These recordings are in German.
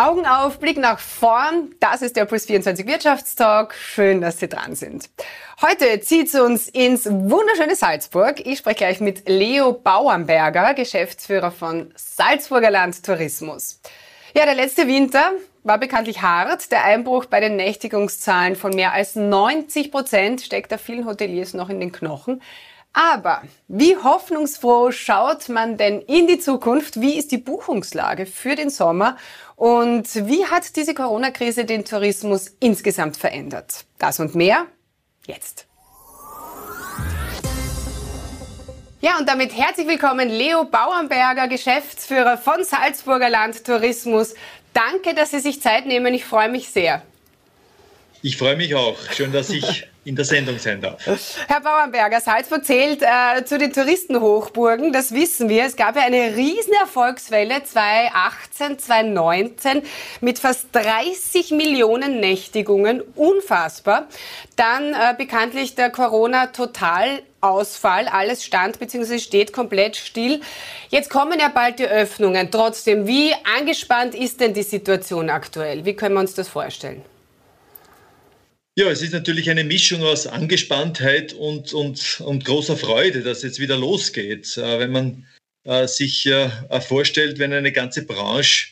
Augen auf, Blick nach vorn. Das ist der Plus 24 Wirtschaftstalk. Schön, dass Sie dran sind. Heute zieht es uns ins wunderschöne Salzburg. Ich spreche gleich mit Leo Bauernberger, Geschäftsführer von Salzburger Land Tourismus. Ja, der letzte Winter war bekanntlich hart. Der Einbruch bei den Nächtigungszahlen von mehr als 90 Prozent steckt da vielen Hoteliers noch in den Knochen. Aber wie hoffnungsfroh schaut man denn in die Zukunft? Wie ist die Buchungslage für den Sommer? Und wie hat diese Corona-Krise den Tourismus insgesamt verändert? Das und mehr jetzt. Ja, und damit herzlich willkommen Leo Bauernberger, Geschäftsführer von Salzburger Land Tourismus. Danke, dass Sie sich Zeit nehmen. Ich freue mich sehr. Ich freue mich auch. Schön, dass ich in der Sendung sein darf. Herr Bauernberger, Salzburg zählt äh, zu den Touristenhochburgen, das wissen wir. Es gab ja eine riesen Erfolgswelle 2018, 2019 mit fast 30 Millionen Nächtigungen, unfassbar. Dann äh, bekanntlich der Corona-Totalausfall, alles stand bzw. steht komplett still. Jetzt kommen ja bald die Öffnungen. Trotzdem, wie angespannt ist denn die Situation aktuell? Wie können wir uns das vorstellen? Ja, es ist natürlich eine Mischung aus Angespanntheit und, und, und großer Freude, dass jetzt wieder losgeht. Äh, wenn man äh, sich äh, vorstellt, wenn eine ganze Branche,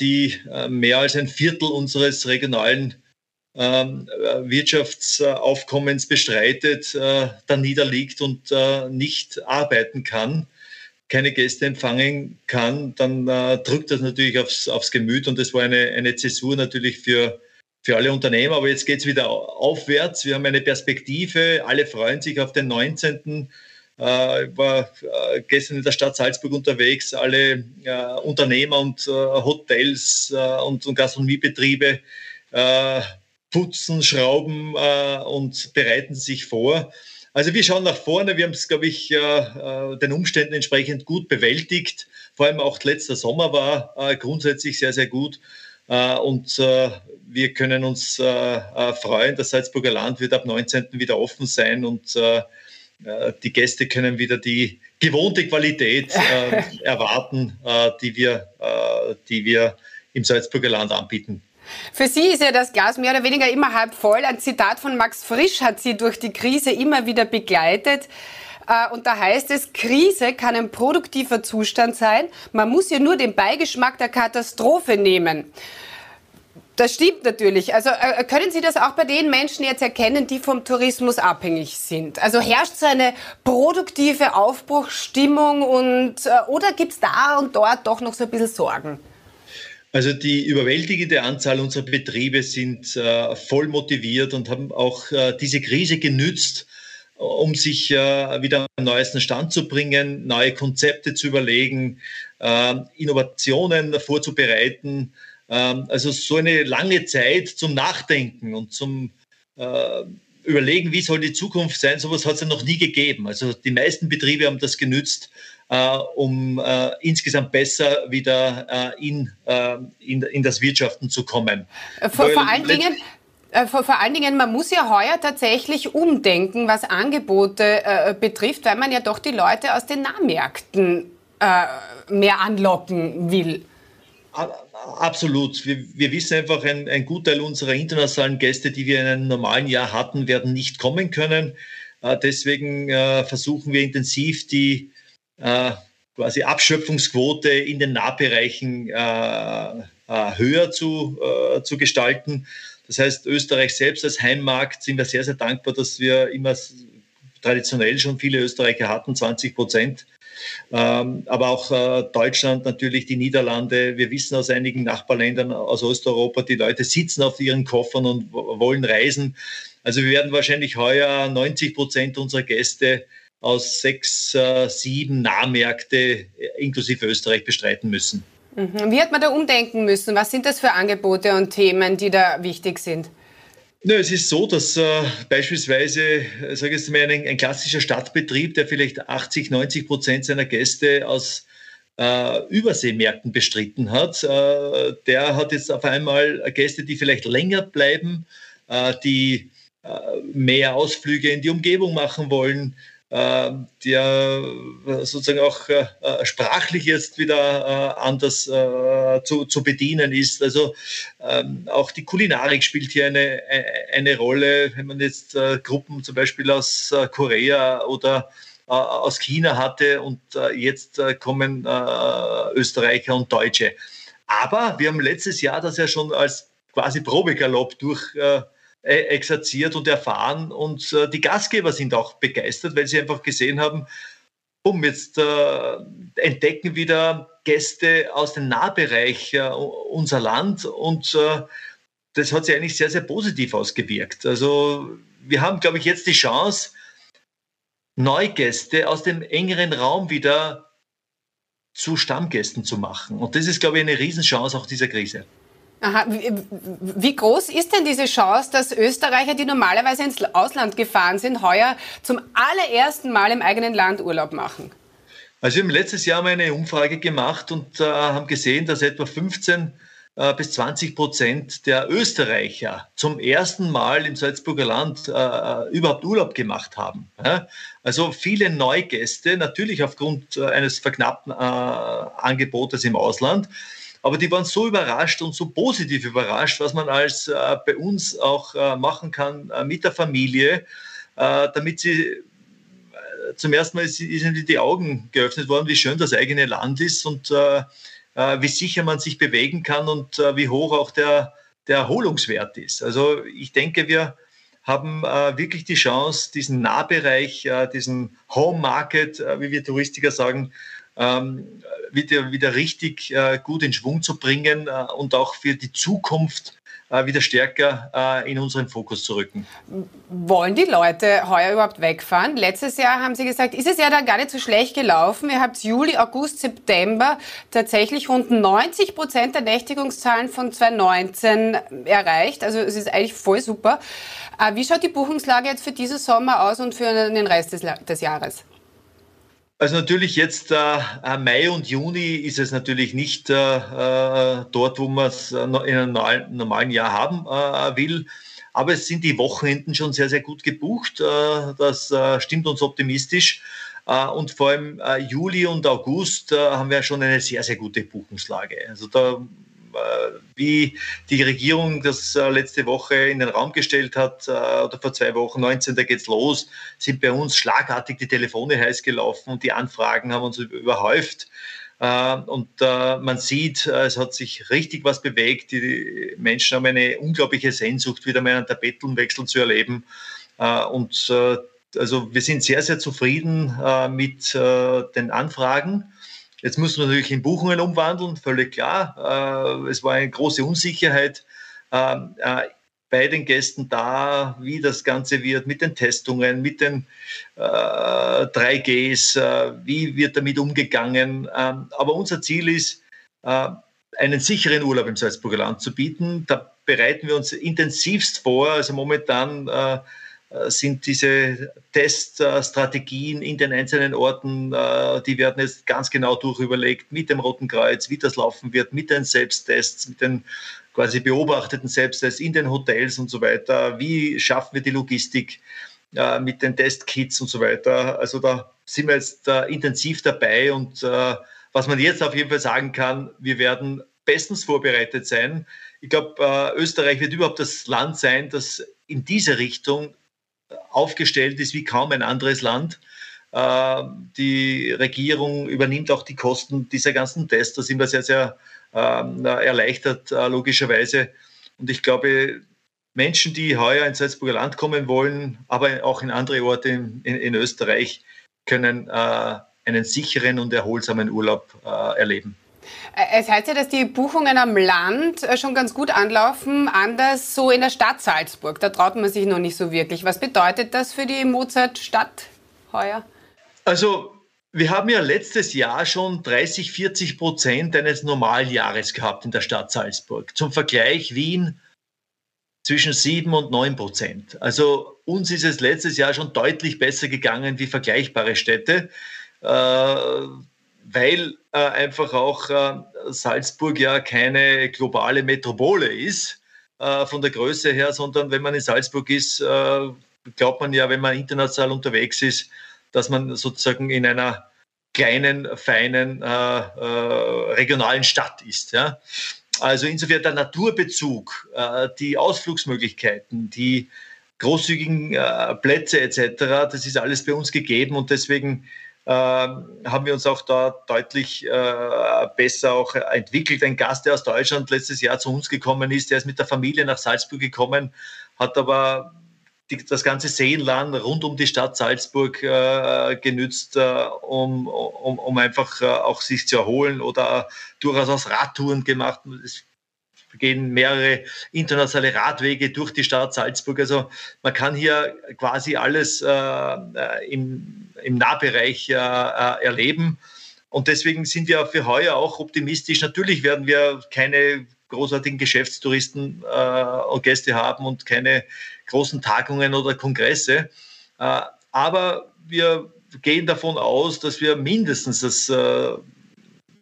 die mehr als ein Viertel unseres regionalen ähm, äh, Wirtschaftsaufkommens bestreitet, da niederliegt und nicht arbeiten kann, keine Gäste empfangen kann, dann drückt das natürlich aufs, aufs Gemüt und das war eine, eine Zäsur natürlich für für alle Unternehmer. Aber jetzt geht es wieder aufwärts. Wir haben eine Perspektive. Alle freuen sich auf den 19. Äh, ich war äh, gestern in der Stadt Salzburg unterwegs. Alle äh, Unternehmer und Hotels und, Gastronomiebetriebe putzen, schrauben und bereiten sich vor. Also wir schauen nach vorne. Wir haben es, glaube ich, den Umständen entsprechend gut bewältigt. Vor allem auch letzter Sommer war grundsätzlich sehr, sehr gut. Und wir können uns äh, äh, freuen. Das Salzburger Land wird ab 19. wieder offen sein und äh, die Gäste können wieder die gewohnte Qualität erwarten, die, wir, die wir im Salzburger Land anbieten. Für Sie ist ja das Glas mehr oder weniger immer halb voll. Ein Zitat von Max Frisch hat Sie durch die Krise immer wieder begleitet. Und da heißt es, Krise kann ein produktiver Zustand sein. Man muss ja nur den Beigeschmack der Katastrophe nehmen. Das stimmt natürlich. Also äh, können Sie das auch bei den Menschen jetzt erkennen, die vom Tourismus abhängig sind? Also herrscht so eine produktive Aufbruchsstimmung und äh, oder gibt es da und dort doch noch so ein bisschen Sorgen? Also die überwältigende Anzahl unserer Betriebe sind äh, voll motiviert und haben auch äh, diese Krise genützt, um sich äh, wieder am neuesten Stand zu bringen, neue Konzepte zu überlegen, äh, Innovationen vorzubereiten also so eine lange Zeit zum Nachdenken und zum äh, Überlegen, wie soll die Zukunft sein, sowas hat es ja noch nie gegeben. Also die meisten Betriebe haben das genützt, äh, um äh, insgesamt besser wieder äh, in, äh, in, in das Wirtschaften zu kommen. Vor, vor allen Dingen, äh, vor, vor, allen Dingen, man muss ja heuer tatsächlich umdenken, was Angebote äh, betrifft, weil man ja doch die Leute aus den Nahmärkten äh, mehr anlocken will. Absolut. Wir, wir wissen einfach, ein, ein Gutteil unserer internationalen Gäste, die wir in einem normalen Jahr hatten, werden nicht kommen können. Äh, deswegen äh, versuchen wir intensiv die äh, quasi Abschöpfungsquote in den Nahbereichen höher zu, zu gestalten. Das heißt, Österreich selbst als Heimmarkt sind wir sehr, sehr dankbar, dass wir immer traditionell schon viele Österreicher hatten, 20 Prozent ähm, aber auch äh, Deutschland, natürlich die Niederlande. Wir wissen aus einigen Nachbarländern aus Osteuropa, die Leute sitzen auf ihren Koffern und wollen reisen. Also wir werden wahrscheinlich heuer 90 Prozent unserer Gäste aus sechs, äh, sieben Nahmärkte äh, inklusive Österreich bestreiten müssen. Mhm. Wie hat man da umdenken müssen? Was sind das für Angebote und Themen, die da wichtig sind? Nö, es ist so, dass äh, beispielsweise, äh, sage ich mal, ein, ein, klassischer Stadtbetrieb, der vielleicht 80, 90 Prozent seiner Gäste aus äh, Überseemärkten bestritten hat, äh, der hat jetzt auf einmal Gäste, die vielleicht länger bleiben, äh, die äh, mehr Ausflüge in die Umgebung machen wollen, der sozusagen auch äh, sprachlich jetzt wieder anders zu, zu bedienen ist. Also ähm, auch die Kulinarik spielt hier eine, eine Rolle, wenn man jetzt Gruppen zum Beispiel aus Korea oder aus China hatte und jetzt kommen Österreicher und Deutsche. Aber wir haben letztes Jahr das ja schon als quasi Probegalopp durch äh, exerziert und erfahren. Und äh, die Gastgeber sind auch begeistert, weil sie einfach gesehen haben, um jetzt äh, entdecken wieder Gäste aus dem Nahbereich äh, unser Land und äh, das hat sich eigentlich sehr, sehr positiv ausgewirkt. Also wir haben, glaube ich, jetzt die Chance, Neugäste aus dem engeren Raum wieder zu Stammgästen zu machen. Und das ist, glaube ich, eine Riesenchance auch dieser Krise. Aha. Wie groß ist denn diese Chance, dass Österreicher, die normalerweise ins Ausland gefahren sind, heuer zum allerersten Mal im eigenen Land Urlaub machen? Also wir haben letztes Jahr mal eine Umfrage gemacht und äh, haben gesehen, dass etwa 15 äh, bis 20 Prozent der Österreicher zum ersten Mal im Salzburger Land äh, überhaupt Urlaub gemacht haben. Ja? Also viele Neugäste, natürlich aufgrund äh, eines verknappten äh, Angebotes im Ausland. Aber die waren so überrascht und so positiv überrascht, was man als äh, bei uns auch äh, machen kann äh, mit der Familie, äh, damit sie äh, zum ersten Mal ist, ihnen die Augen geöffnet worden, wie schön das eigene Land ist und äh, wie sicher man sich bewegen kann und wie hoch auch der, der Erholungswert ist. Also ich denke, wir haben wirklich die Chance, diesen Nahbereich, diesen Home Market, wie wir Touristiker sagen, ähm, wieder, wieder richtig äh, gut in Schwung zu bringen äh, und auch für die Zukunft äh, wieder stärker äh, in unseren Fokus zu rücken. Wollen die Leute heuer überhaupt wegfahren? Letztes Jahr haben Sie gesagt, ist es ja dann gar nicht so schlecht gelaufen. Ihr habt Juli, August, September tatsächlich rund 90 Prozent der Nächtigungszahlen von 2019 erreicht. Also es ist eigentlich voll super. Äh, wie schaut die Buchungslage jetzt für diesen Sommer aus und für den Rest des, des Jahres? Also natürlich jetzt äh, Mai und Juni ist es natürlich nicht äh, äh dort, wo man es in einem normalen Jahr haben äh, will. Aber es sind die Wochenenden schon sehr, sehr gut gebucht. Äh, das äh, stimmt uns optimistisch. Und vor allem Juli und August haben wir schon eine sehr, sehr gute Buchungslage. Also da äh, wie die Regierung das äh, letzte Woche in den Raum gestellt hat, äh, oder vor zwei Wochen, 19. geht's los, sind bei uns schlagartig die Telefone heiß gelaufen und die Anfragen haben uns überhäuft. Und man sieht, es hat sich richtig was bewegt. Die Menschen haben eine unglaubliche Sehnsucht, wieder mal einen Tapetenwechsel zu erleben. Und also wir sind sehr, sehr zufrieden mit den Anfragen. Jetzt muss man natürlich in Buchungen umwandeln, völlig klar. Äh, es war eine große Unsicherheit ähm, äh, bei den Gästen da, wie das Ganze wird mit den Testungen, mit den 3Gs, äh, wie wird damit umgegangen. Ähm, aber unser Ziel ist, einen sicheren Urlaub im Salzburger Land zu bieten. Da bereiten wir uns intensivst vor. Also momentan äh, sind diese Teststrategien in den einzelnen Orten, äh, die werden jetzt ganz genau durchüberlegt mit dem Roten Kreuz, wie das laufen wird, mit den Selbsttests, mit den quasi beobachteten Selbsttests in den Hotels und so weiter. Wie schaffen wir die Logistik äh, mit den Testkits und so weiter? Also da sind wir jetzt intensiv dabei und was man jetzt auf jeden Fall sagen kann, wir werden bestens vorbereitet sein. Ich glaube, Österreich wird überhaupt das Land sein, das in diese Richtung aufgestellt ist wie kaum ein anderes Land. Äh, die Regierung übernimmt auch die Kosten dieser ganzen Tests. Da sind wir sehr, sehr ähm, erleichtert, äh, logischerweise. Und ich glaube, Menschen, die heuer ins Salzburger Land kommen wollen, aber auch in andere Orte in, in Österreich, können äh, einen sicheren und erholsamen Urlaub erleben. Es heißt ja, dass die Buchungen am Land äh, schon ganz gut anlaufen, anders so in der Stadt Salzburg. Da traut man sich noch nicht so wirklich. Was bedeutet das für die Mozart-Stadt heuer? Also wir haben ja letztes Jahr schon 30, 40 Prozent eines Normaljahres gehabt in der Stadt Salzburg. Zum Vergleich Wien zwischen 7 und 9 Prozent. Also uns ist es letztes Jahr schon deutlich besser gegangen wie vergleichbare Städte. Äh, weil äh, einfach auch äh, Salzburg ja keine globale Metropole ist äh, von der Größe her, sondern wenn man in Salzburg ist, äh, glaubt man ja, wenn man international unterwegs ist, dass man sozusagen in einer kleinen, feinen, äh, regionalen Stadt ist. Ja? Also insofern der Naturbezug, die Ausflugsmöglichkeiten, die großzügigen Plätze etc., das ist alles bei uns gegeben und deswegen haben wir uns auch da deutlich äh, besser auch entwickelt. Ein Gast, der aus Deutschland letztes Jahr zu uns gekommen ist, der ist mit der Familie nach Salzburg gekommen, hat aber die, das ganze Seenland rund um die Stadt Salzburg äh, genützt, äh, um, um, um einfach äh, auch sich zu erholen oder durchaus aus Radtouren gemacht. Es gehen mehrere internationale Radwege durch die Stadt Salzburg. Also man kann hier quasi alles äh, im, im Nahbereich äh, äh, erleben. Und deswegen sind wir für heuer auch optimistisch. Natürlich werden wir keine großartigen Geschäftstouristen äh, und Gäste haben und keine großen Tagungen oder Kongresse. Äh, aber wir gehen davon aus, dass wir mindestens das äh,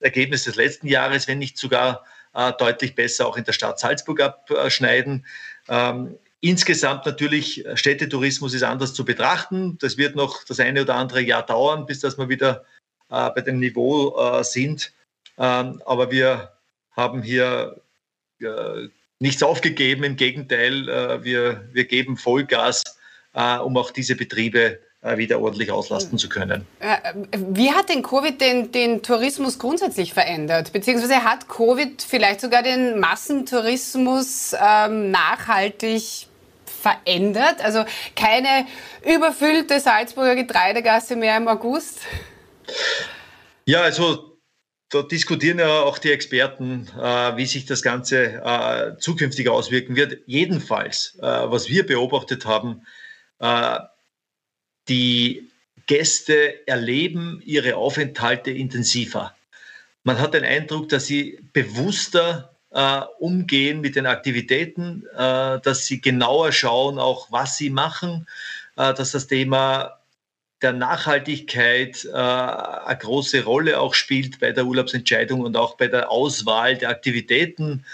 Ergebnis des letzten Jahres, wenn nicht sogar äh, deutlich besser auch in der Stadt Salzburg abschneiden. Ähm, insgesamt natürlich Städtetourismus ist anders zu betrachten. Das wird noch das eine oder andere Jahr dauern, bis dass wir wieder äh, bei dem Niveau äh, sind. Ähm, aber wir haben hier äh, nichts aufgegeben. Im Gegenteil, äh, wir, wir geben Vollgas, äh, um auch diese Betriebe wieder ordentlich auslasten zu können. Wie hat denn Covid den, den Tourismus grundsätzlich verändert? Beziehungsweise hat Covid vielleicht sogar den Massentourismus ähm, nachhaltig verändert? Also keine überfüllte Salzburger Getreidegasse mehr im August? Ja, also da diskutieren ja auch die Experten, äh, wie sich das Ganze äh, zukünftig auswirken wird. Jedenfalls, äh, was wir beobachtet haben, äh, die Gäste erleben ihre Aufenthalte intensiver. Man hat den Eindruck, dass sie bewusster äh, umgehen mit den Aktivitäten, äh, dass sie genauer schauen, auch was sie machen, dass das Thema der Nachhaltigkeit äh, eine große Rolle auch spielt bei der Urlaubsentscheidung und auch bei der Auswahl der Aktivitäten.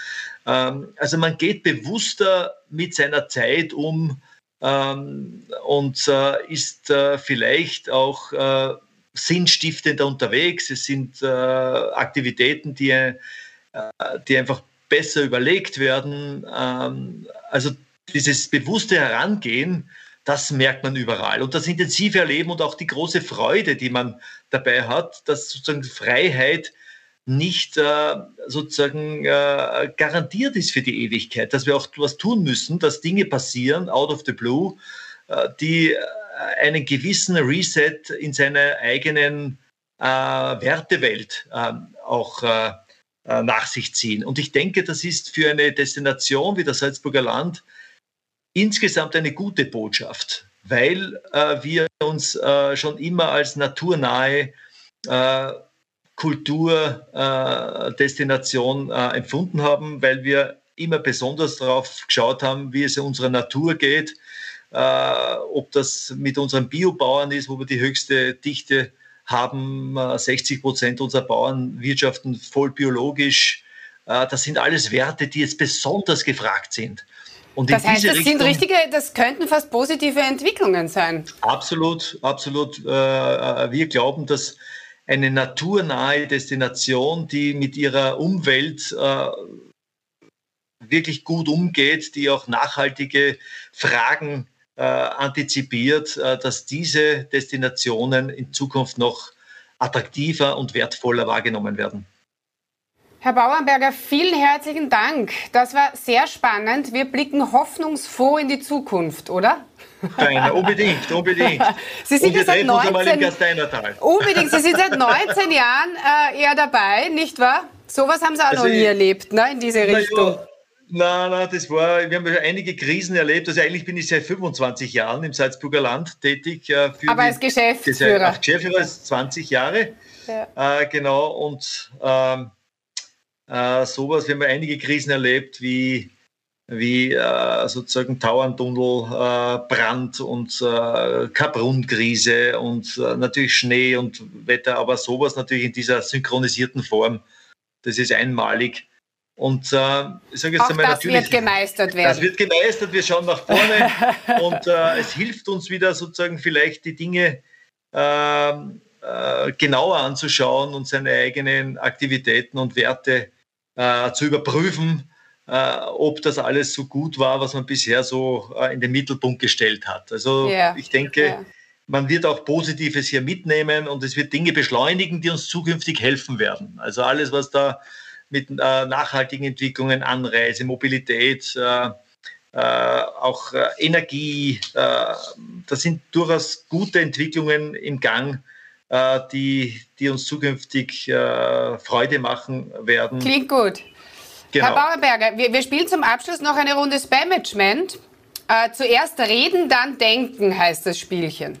Ähm, also man geht bewusster mit seiner Zeit um ähm, und äh, ist äh, vielleicht auch äh, sinnstiftender unterwegs. Es sind äh, Aktivitäten, die, äh, die einfach besser überlegt werden. Ähm, also dieses bewusste Herangehen das merkt man überall. Und das intensive Erleben und auch die große Freude, die man dabei hat, dass sozusagen Freiheit nicht äh, sozusagen äh, garantiert ist für die Ewigkeit, dass wir auch was tun müssen, dass Dinge passieren, out of the blue, äh, die äh, einen gewissen Reset in seiner eigenen äh, Wertewelt ähm, auch äh, nach sich ziehen. Und ich denke, das ist für eine Destination wie das Salzburger Land insgesamt eine gute Botschaft, weil wir uns schon immer als naturnahe äh, Kulturdestination äh, empfunden haben, weil wir immer besonders darauf geschaut haben, wie es unserer Natur geht, äh, ob das mit unseren Biobauern ist, wo wir die höchste Dichte haben, 60 äh, Prozent unserer Bauern wirtschaften voll biologisch. Das sind alles Werte, die jetzt besonders gefragt sind. Und das heißt, das Richtung, sind richtige, das könnten fast positive Entwicklungen sein. Absolut, absolut. Äh, äh, wir glauben, dass eine naturnahe Destination, die mit ihrer Umwelt äh, wirklich gut umgeht, die auch nachhaltige Fragen antizipiert, dass diese Destinationen in Zukunft noch attraktiver und wertvoller wahrgenommen werden. Herr Bauernberger, vielen herzlichen Dank. Das war sehr spannend. Wir blicken hoffnungsfroh in die Zukunft, oder? Nein, unbedingt, unbedingt. Sie sind Und seit 19, Unbedingt. Sie sind seit 19 Jahren äh, eher dabei, nicht wahr? Sowas haben Sie auch also noch nie ich, erlebt, ne, in diese Richtung. Nein, nein, das war, wir haben ja einige Krisen erlebt. Also eigentlich bin ich seit 25 Jahren im Salzburger Land tätig. Äh, Aber als Geschäftsführer. Als Geschäftsführer ist 20 Jahre. Ja. Äh, genau. Und ähm, äh, sowas. Wir haben einige Krisen erlebt, wie, wie äh, sozusagen Tauerntunnelbrand äh, und äh, Kaprun-Krise und äh, natürlich Schnee und Wetter, aber sowas natürlich in dieser synchronisierten Form. Das ist einmalig. Und äh, ich sage jetzt Auch einmal, das natürlich, wird gemeistert werden. Das wird gemeistert, wir schauen nach vorne und äh, es hilft uns wieder sozusagen vielleicht die Dinge ähm, äh, genauer anzuschauen und seine eigenen Aktivitäten und Werte äh, zu überprüfen, äh, ob das alles so gut war, was man bisher so äh, in den Mittelpunkt gestellt hat. Also yeah. ich denke, yeah. man wird auch Positives hier mitnehmen und es wird Dinge beschleunigen, die uns zukünftig helfen werden. Also alles, was da mit äh, nachhaltigen Entwicklungen, Anreise, Mobilität, äh, äh, auch Energie. Das sind durchaus gute Entwicklungen im Gang, die, die uns zukünftig Freude machen werden. Klingt gut. Genau. Herr Bauerberger, wir, wir, spielen zum Abschluss noch eine Runde Spam-Management. zuerst reden, dann denken heißt das Spielchen.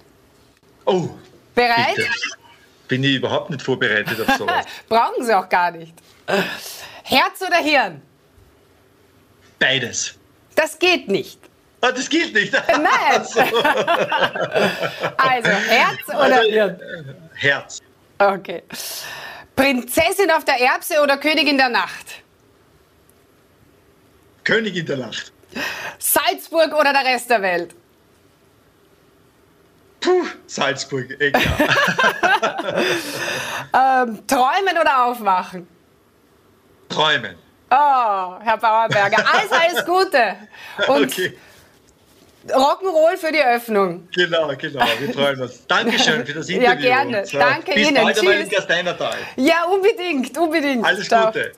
Oh. Bereit? Bitte. Bin ich überhaupt nicht vorbereitet auf sowas. Brauchen Sie auch gar nicht. Herz oder Hirn? Beides. Das geht nicht. Ah, das geht nicht. Nein. also Herz oder also, Hirn? Herz. Okay. Prinzessin auf der Erbse oder Königin der Nacht? Königin der Nacht. Salzburg oder der Rest der Welt? Puh, Salzburg, egal. ähm, träumen oder aufwachen? Träumen. Oh, Herr Bauerberger, alles, alles Gute. Und okay. Rock'n'Roll für die Öffnung. Genau, genau, wir freuen uns. Dankeschön für das Interview. Ja, gerne. Danke bis Ihnen. Bald Tschüss. Ja, unbedingt, unbedingt. Alles Ciao. Gute.